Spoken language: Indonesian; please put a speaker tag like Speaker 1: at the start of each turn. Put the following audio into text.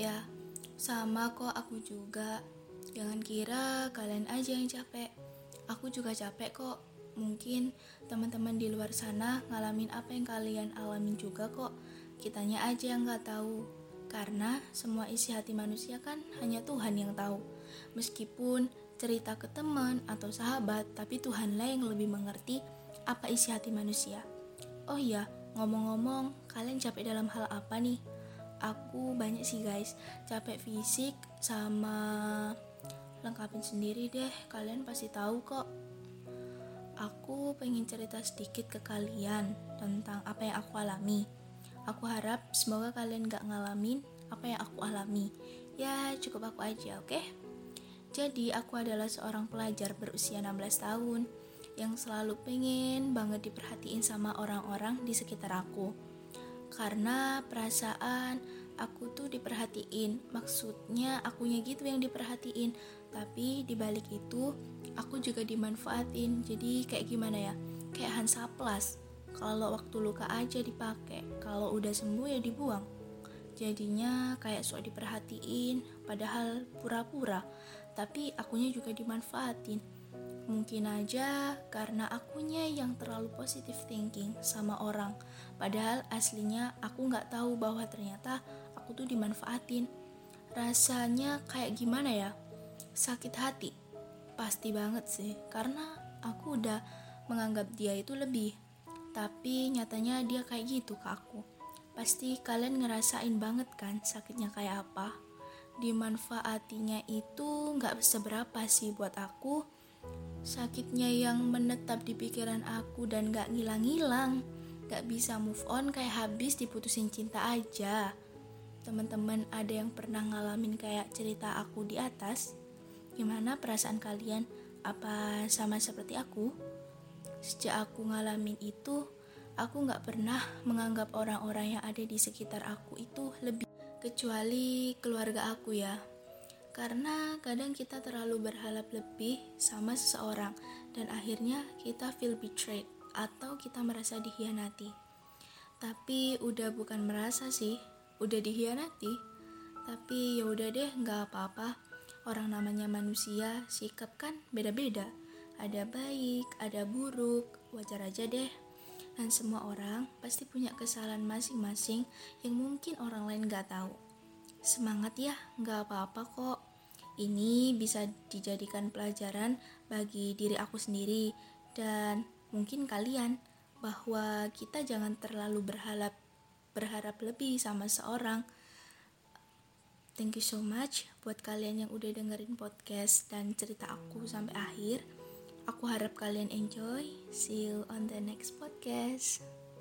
Speaker 1: ya? Sama kok aku juga. Jangan kira kalian aja yang capek. Aku juga capek kok. Mungkin teman-teman di luar sana ngalamin apa yang kalian alamin juga kok. Kitanya aja yang nggak tahu. Karena semua isi hati manusia kan hanya Tuhan yang tahu. Meskipun cerita ke teman atau sahabat, tapi Tuhanlah yang lebih mengerti apa isi hati manusia. Oh iya, ngomong-ngomong, kalian capek dalam hal apa nih? Aku banyak sih guys. Capek fisik sama lengkapin sendiri deh. Kalian pasti tahu kok. Aku pengen cerita sedikit ke kalian tentang apa yang aku alami. Aku harap semoga kalian gak ngalamin apa yang aku alami. Ya cukup aku aja oke? Okay? jadi aku adalah seorang pelajar berusia 16 tahun yang selalu pengen banget diperhatiin sama orang-orang di sekitar aku karena perasaan aku tuh diperhatiin. Maksudnya akunya gitu yang diperhatiin. Tapi dibalik itu aku juga dimanfaatin. Jadi kayak gimana ya? Kayak Hansaplas kalau waktu luka aja dipakai kalau udah sembuh ya dibuang. Jadinya kayak sok diperhatiin padahal pura-pura. Tapi akunya juga dimanfaatin Mungkin aja karena akunya yang terlalu positive thinking sama orang. Padahal aslinya aku nggak tahu bahwa ternyata aku tuh dimanfaatin. Rasanya kayak gimana ya? Sakit hati. Pasti banget sih. Karena aku udah menganggap dia itu lebih. Tapi nyatanya dia kayak gitu ke aku. Pasti kalian ngerasain banget kan sakitnya kayak apa. Dimanfaatinya itu nggak seberapa sih buat aku Sakitnya yang menetap di pikiran aku dan gak ngilang-ngilang. Gak bisa move on kayak habis diputusin cinta aja. Teman-teman ada yang pernah ngalamin kayak cerita aku di atas? Gimana perasaan kalian? Apa sama seperti aku? Sejak aku ngalamin itu, aku gak pernah menganggap orang-orang yang ada di sekitar aku itu lebih kecuali keluarga aku ya karena kadang kita terlalu berharap lebih sama seseorang dan akhirnya kita feel betrayed atau kita merasa dihianati. Tapi udah bukan merasa sih, udah dihianati. Tapi ya udah deh, nggak apa-apa. Orang namanya manusia, sikap kan beda-beda. Ada baik, ada buruk, wajar aja deh. Dan semua orang pasti punya kesalahan masing-masing yang mungkin orang lain gak tahu. Semangat ya, nggak apa-apa kok. Ini bisa dijadikan pelajaran bagi diri aku sendiri dan mungkin kalian bahwa kita jangan terlalu berharap berharap lebih sama seorang. Thank you so much buat kalian yang udah dengerin podcast dan cerita aku sampai akhir. Aku harap kalian enjoy. See you on the next podcast.